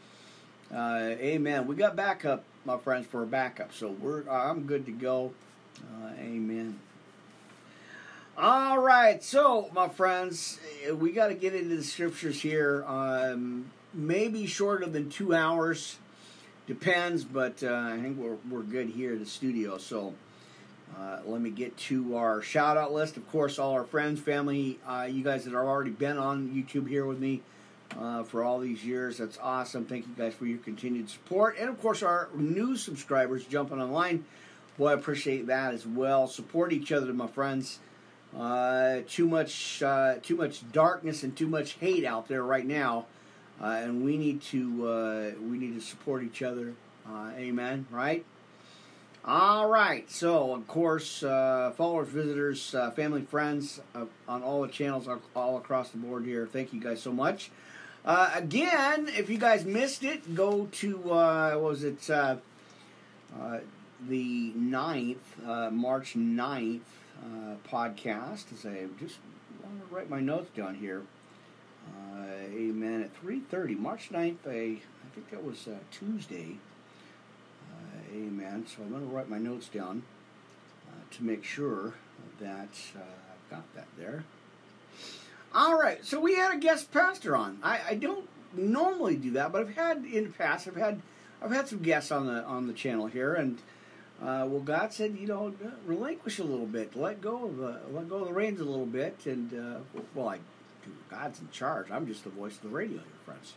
Uh, amen. We got backup, my friends, for a backup. So we're I'm good to go. Uh, amen. All right, so my friends, we got to get into the scriptures here. Um, maybe shorter than two hours. Depends, but uh, I think we're, we're good here in the studio. So uh, let me get to our shout out list. Of course, all our friends, family, uh, you guys that have already been on YouTube here with me uh, for all these years. That's awesome. Thank you guys for your continued support. And of course, our new subscribers jumping online. Boy, I appreciate that as well. Support each other, my friends. Uh, too much, uh, too much darkness and too much hate out there right now uh, and we need to uh, we need to support each other. Uh, amen. Right. All right. So of course, uh, followers, visitors, uh, family, friends uh, on all the channels all across the board here. Thank you guys so much. again, if you guys missed it, go to was it the 9th, March 9th podcast. As I just want to write my notes down here. Uh, amen. At 3.30, March 9th, I, I think that was uh, Tuesday. Uh, amen. So I'm going to write my notes down to make sure that I've got that there. All right, so we had a guest pastor on. I, I don't normally do that, but I've had in the past. I've had I've had some guests on the on the channel here, and uh, well, God said, you know, relinquish a little bit, let go of let go of the reins a little bit, and uh, well, I God's in charge. I'm just the voice of the radio here, friends.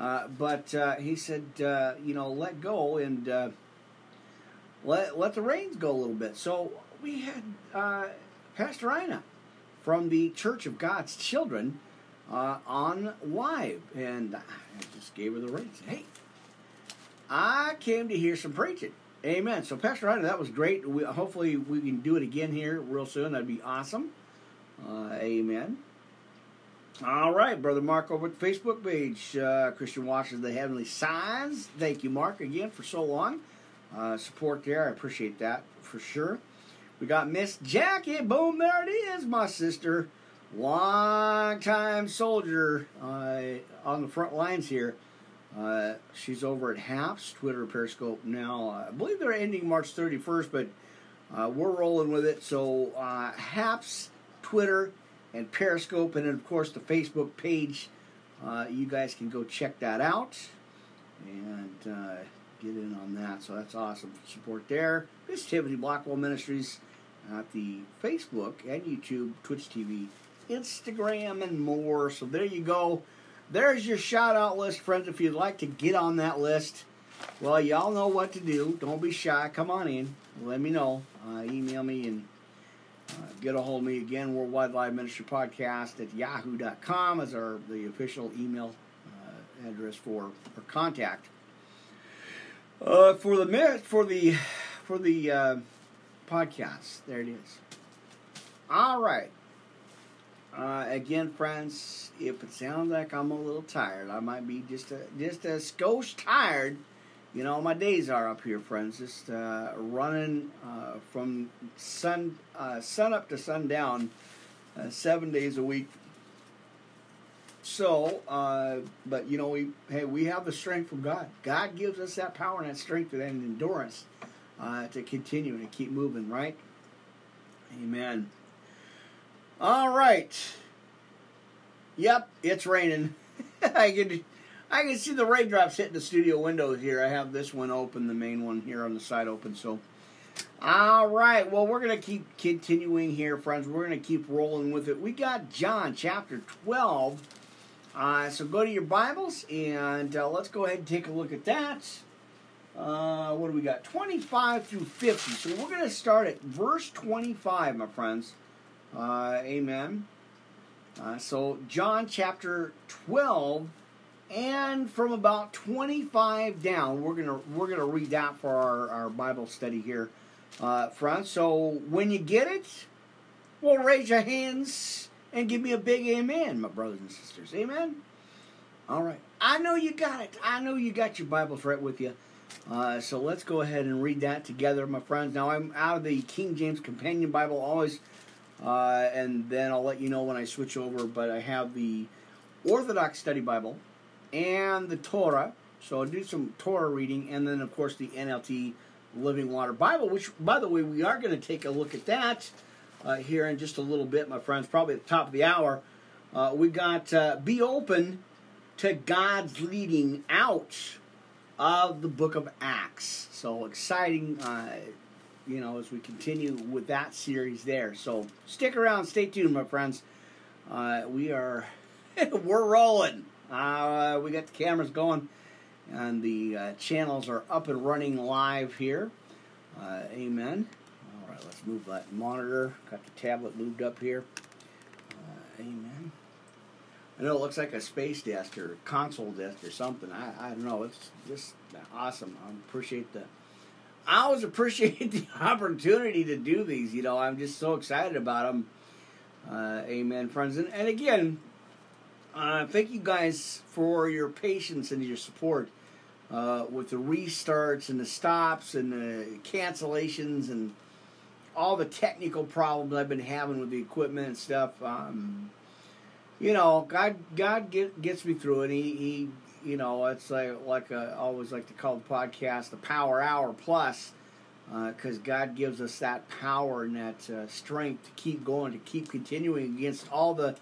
Uh, but uh, he said, uh, you know, let go and uh, let let the reins go a little bit. So we had uh, Pastor Ina from the Church of God's Children uh, on live, and I just gave her the reins. Hey, I came to hear some preaching. Amen. So Pastor Ina, that was great. We, hopefully we can do it again here real soon. That'd be awesome. amen. All right, Brother Mark over at the Facebook page. Uh, Christian Watches the Heavenly Signs. Thank you, Mark, again for so long. Uh, support there. I appreciate that for sure. We got Miss Jackie. Boom, there it is, my sister. Long time soldier uh, on the front lines here. Uh, she's over at HAPS, Twitter Periscope now. I believe they're ending March 31st, but uh, we're rolling with it. So, uh, HAPS, Twitter, and Periscope, and then, of course, the Facebook page. Uh, you guys can go check that out and uh, get in on that. So, that's awesome support there. This Timothy Blackwell Ministries at the Facebook and YouTube, Twitch TV, Instagram, and more. So, there you go. There's your shout out list, friends. If you'd like to get on that list, well, y'all know what to do. Don't be shy. Come on in. Let me know. Uh, email me and get a hold of me again. Worldwide Live Ministry Podcast at yahoo.com is our the official email uh, address for for contact. Uh, for the for the for the uh, podcast, there it is. All right. Uh, again, friends, if it sounds like I'm a little tired, I might be just a just a skosh tired. You know, my days are up here, friends. Just uh, running uh, from sun uh, sun up to sundown, uh, seven days a week. So, uh, but you know, we hey, we have the strength from God. God gives us that power and that strength and that endurance to continue and to keep moving. Right? Amen. All right. Yep, it's raining. [laughs] I can I can see the raindrops hitting the studio windows here. I have this one open, the main one here on the side open. So, all right. Well, we're gonna keep continuing here, friends. We're gonna keep rolling with it. We got John chapter twelve. Uh, so go to your Bibles and uh, let's go ahead and take a look at that. Uh, what do we got? 25 through 50. So we're going to start at verse 25, my friends. Uh, amen. Uh, so John chapter 12 and from about 25 down we're gonna we're gonna read that for our, our bible study here uh, front. So when you get it well raise your hands and give me a big amen my brothers and sisters. Amen? All right. I know you got it. I know you got your bibles right with you. Uh, so let's go ahead and read that together my friends. Now i'm out of the king james companion bible always uh, and then I'll let you know when I switch over. But I have the Orthodox Study Bible and the Torah. So I'll do some Torah reading, and then of course the NLT Living Water Bible, which, by the way, we are going to take a look at that uh, here in just a little bit, my friends. Probably at the top of the hour. Uh, we got uh, be open to God's leading out of the Book of Acts. So exciting uh, you know, as we continue with that series there. So stick around, stay tuned, my friends. Uh, we are, [laughs] we're rolling. Uh, we got the cameras going, and the uh, channels are up and running live here. Uh, amen. All right, let's move that monitor. Got the tablet moved up here. Uh, amen. I know it looks like a space desk or console desk or something. I, I don't know. It's just awesome. I appreciate the I always [laughs] appreciate the opportunity to do these. You know, I'm just so excited about them. Uh, amen, friends. And, and again, uh, thank you guys for your patience and your support uh, with the restarts and the stops and the cancellations and all the technical problems I've been having with the equipment and stuff. Um, you know, God, God get, gets me through it. He, he you know, it's like like I always like to call the podcast the Power Hour Plus, because uh, God gives us that power and that uh, strength to keep going, to keep continuing against all the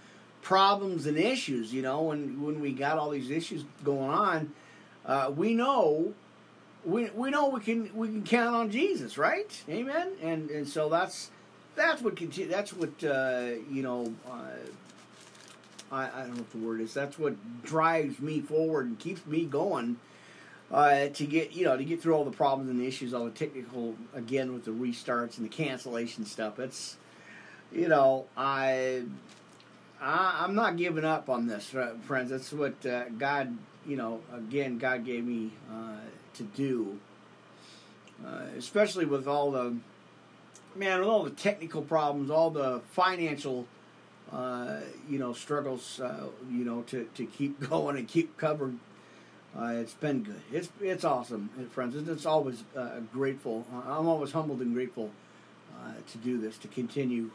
problems and issues. You know, when when we got all these issues going on, uh, we know. We, we know we can we can count on Jesus, right? Amen. And and so that's that's what continue. That's what uh, you know uh, I, I don't know what the word is. That's what drives me forward and keeps me going uh, to get you know to get through all the problems and the issues, all the technical again with the restarts and the cancellation stuff. It's you know I, I am not giving up on this, friends. That's what uh, God you know again God gave me uh, to do, uh, especially with all the man with all the technical problems, all the financial uh, you know, struggles, uh, you know, to, to keep [laughs] going and keep covered. Uh, it's been good. It's it's awesome, friends. It's always grateful. I'm always humbled and grateful to do this, to continue,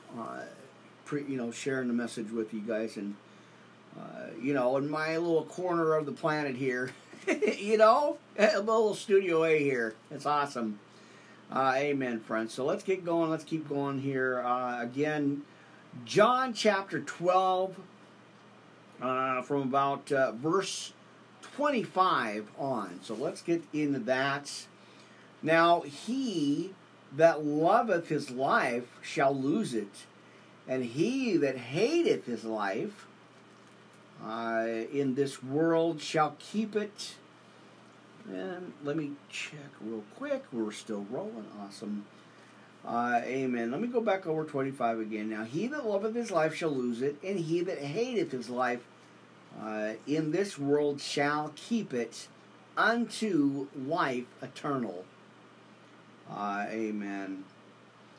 pre, you know, sharing the message with you guys, and you know, in my little corner of the planet here, [laughs] you know, a little Studio A here. It's awesome. amen, friends. So let's get going. Let's keep going here. again, John chapter 12, uh, from about uh, verse 25 on. So let's get into that. Now, he that loveth his life shall lose it, and he that hateth his life uh, in this world shall keep it. And let me check real quick. We're still rolling. Awesome. Uh, amen. Let me go back over 25 again. Now, he that loveth his life shall lose it, and he that hateth his life uh, in this world shall keep it unto life eternal. Uh, amen.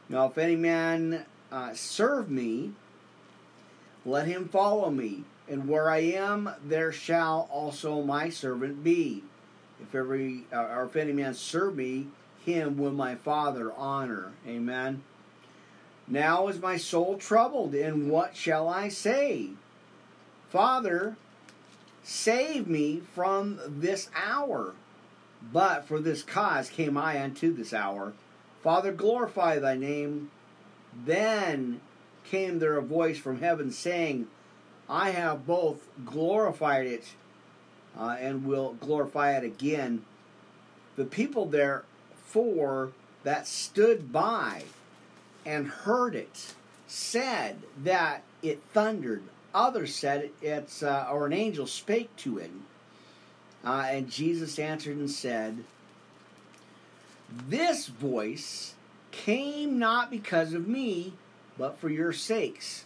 Now, if any man uh, serve me, let him follow me, and where I am, there shall also my servant be. If every uh, or if any man serve me, him will my Father honor. Amen. Now is my soul troubled, and what shall I say? Father, save me from this hour. But for this cause came I unto this hour. Father, glorify thy name. Then came there a voice from heaven saying, I have both glorified it uh, and will glorify it again. The people there four that stood by and heard it said that it thundered. Others said it's, uh, or an angel spake to it. Uh, and Jesus answered and said, This voice came not because of me, but for your sakes.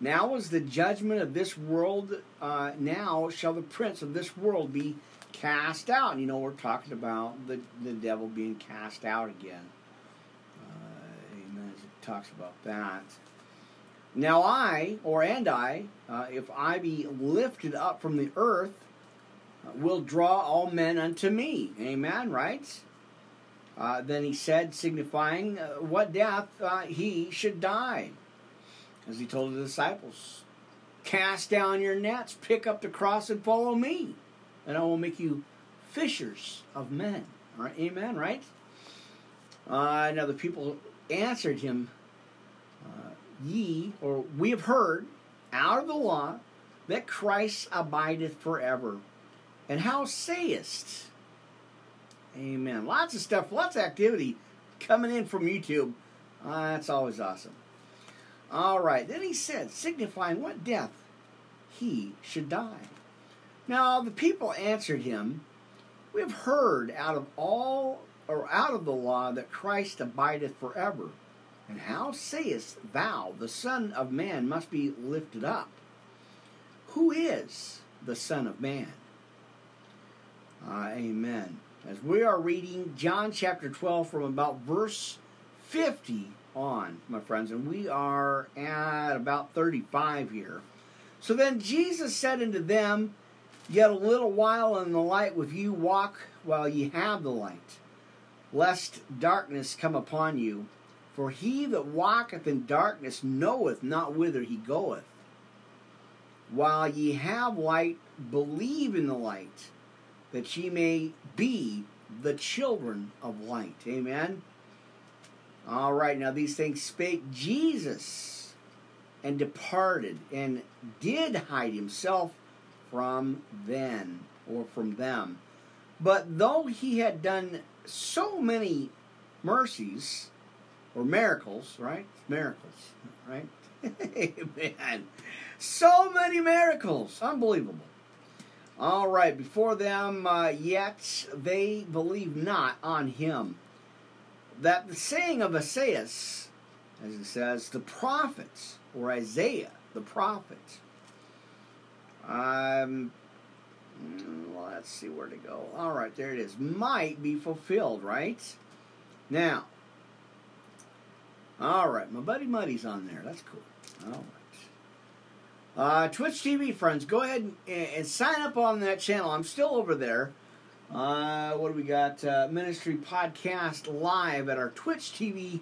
Now is the judgment of this world, uh, now shall the prince of this world be cast out. You know, we're talking about the, the devil being cast out again. Uh, amen. It talks about that. Now I, or and I, uh, if I be lifted up from the earth, uh, will draw all men unto me. Amen, right? Uh, then he said, signifying uh, what death uh, he should die. As he told the disciples, cast down your nets, pick up the cross, and follow me and I will make you fishers of men. Amen, right? Uh, now the people answered him, uh, Ye, or we have heard out of the law that Christ abideth forever. And how sayest? Amen. Lots of stuff, lots of activity coming in from YouTube. Uh, that's always awesome. All right. Then he said, signifying what death he should die. Now the people answered him, We have heard out of all or out of the law that Christ abideth forever. And how sayest thou, the Son of Man must be lifted up? Who is the Son of Man? Uh, amen. As we are reading John chapter 12 from about verse 50 on, my friends, and we are at about 35 here. So then Jesus said unto them, Yet a little while in the light with you walk while ye have the light, lest darkness come upon you. For he that walketh in darkness knoweth not whither he goeth. While ye have light, believe in the light, that ye may be the children of light. Amen. All right, now these things spake Jesus and departed and did hide himself from then or from them. But though he had done so many mercies or miracles, right? Miracles, right? [laughs] Amen. So many miracles. Unbelievable. All right, before them, uh, yet they believe not on him. That the saying of Isaiah, as it says, the prophets, or Isaiah, the prophet, um, let's see where to go. All right, there it is. Might be fulfilled, right? Now, all right, my buddy Muddy's on there. That's cool. All right. Uh, Twitch TV friends, go ahead and, and, sign up on that channel. I'm still over there. Uh, what do we got? Uh, ministry podcast live at our Twitch TV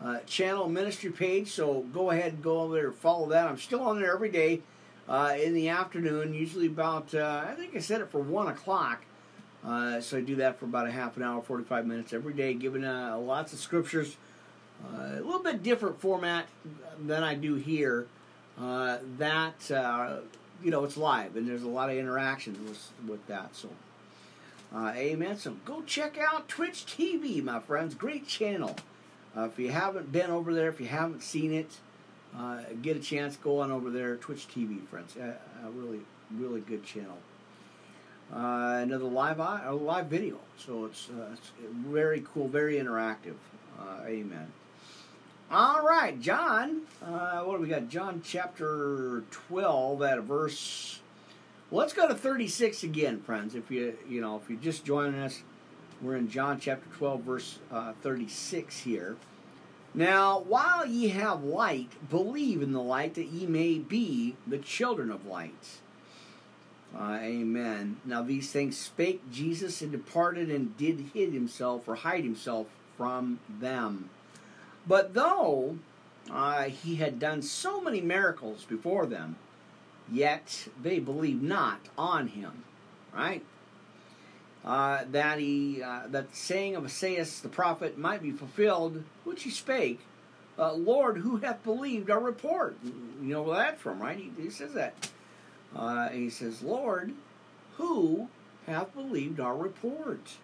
uh, channel ministry page. So go ahead and go over there follow that. I'm still on there every day uh, in the afternoon, usually about, uh, I think I set it for 1 o'clock. So I do that for about a half an hour, 45 minutes every day, giving lots of scriptures. A little bit different format than I do here. That, you know, it's live and there's a lot of interaction with, with that. So, amen. So go check out Twitch TV, my friends. Great channel. if you haven't been over there, if you haven't seen it, uh, get a chance, go on over there, Twitch TV, friends. A, a really, really good channel. Uh, another live a live video, so it's, uh, it's very cool, very interactive. Uh, amen. All right, John. Uh, what do we got? John chapter twelve, at verse. Let's go to thirty-six again, friends. If you you know if you're just joining us, we're in John chapter twelve, verse uh, thirty-six here. Now, while ye have light, believe in the light that ye may be the children of light. Uh, amen. Now, these things spake Jesus and departed and did hid himself or hide himself from them. But though uh, he had done so many miracles before them, yet they believed not on him. Right? uh, that he uh, that saying of Esaias the prophet might be fulfilled, which he spake. Uh, Lord, who hath believed our report? You know where that's from, right? He, he says that. Uh, he says, Lord, who hath believed our report?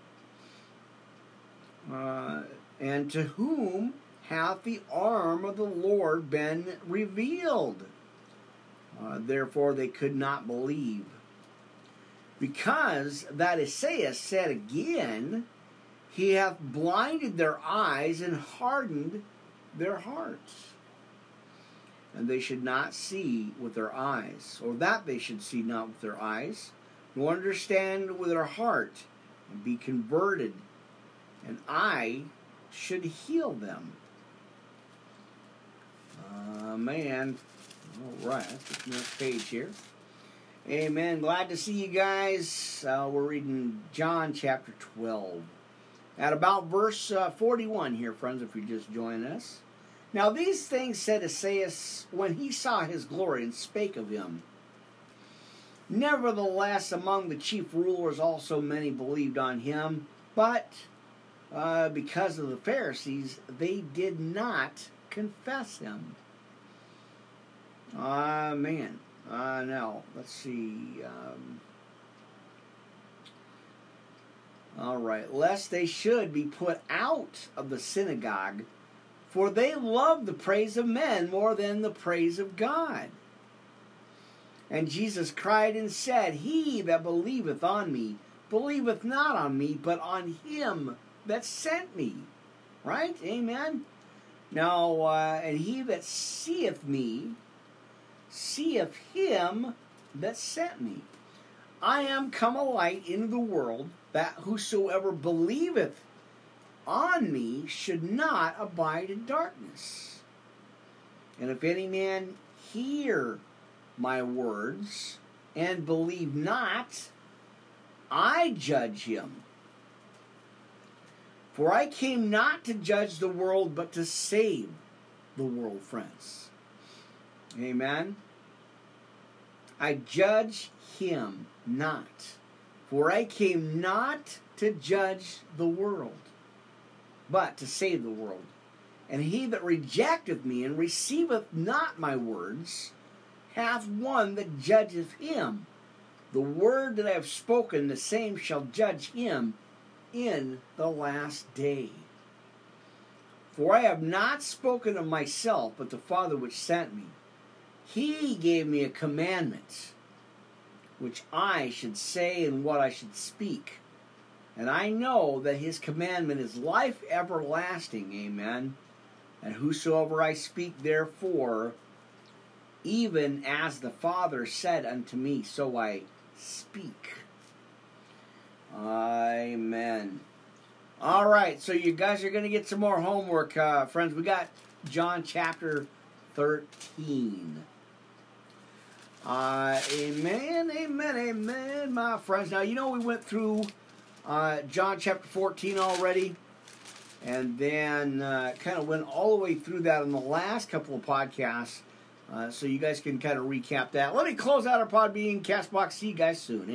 Uh, and to whom hath the arm of the Lord been revealed? Uh, therefore they could not believe because that Esaias said again, He hath blinded their eyes and hardened their hearts. And they should not see with their eyes, or that they should see not with their eyes, nor understand with their heart, and be converted, and I should heal them. Uh, man, all right, next page here. Amen. Glad to see you guys. Uh, we're reading John chapter 12. At about verse uh, 41 here, friends, if you just join us. Now these things said Esaias when he saw his glory and spake of him. Nevertheless, among the chief rulers also many believed on him, but uh, because of the Pharisees, they did not confess him. Ah, man. Uh, now, let's see. Um, all right. Lest they should be put out of the synagogue, for they love the praise of men more than the praise of God. And Jesus cried and said, He that believeth on me, believeth not on me, but on him that sent me. Right? Amen. Now, uh, and he that seeth me, seeth him that sent me. I am come a light into the world, that whosoever believeth on me should not abide in darkness. And if any man hear my words and believe not, I judge him. For I came not to judge the world, but to save the world, friends. Amen. I judge him not, for I came not to judge the world, but to save the world. And he that rejecteth me and receiveth not my words hath one that judgeth him. The word that I have spoken, the same shall judge him in the last day. For I have not spoken of myself, but the Father which sent me. He gave me a commandment which I should say and what I should speak. And I know that his commandment is life everlasting. Amen. And whosoever I speak, therefore, even as the Father said unto me, so I speak. Amen. All right, so you guys are going to get some more homework, uh, friends. We got John chapter 13. Uh, amen, amen, amen, my friends. Now, you know, we went through uh, John chapter 14 already, and then uh, kind of went all the way through that in the last couple of podcasts. Uh, so you guys can kind of recap that. Let me close out our Podbean Castbox. See you guys soon.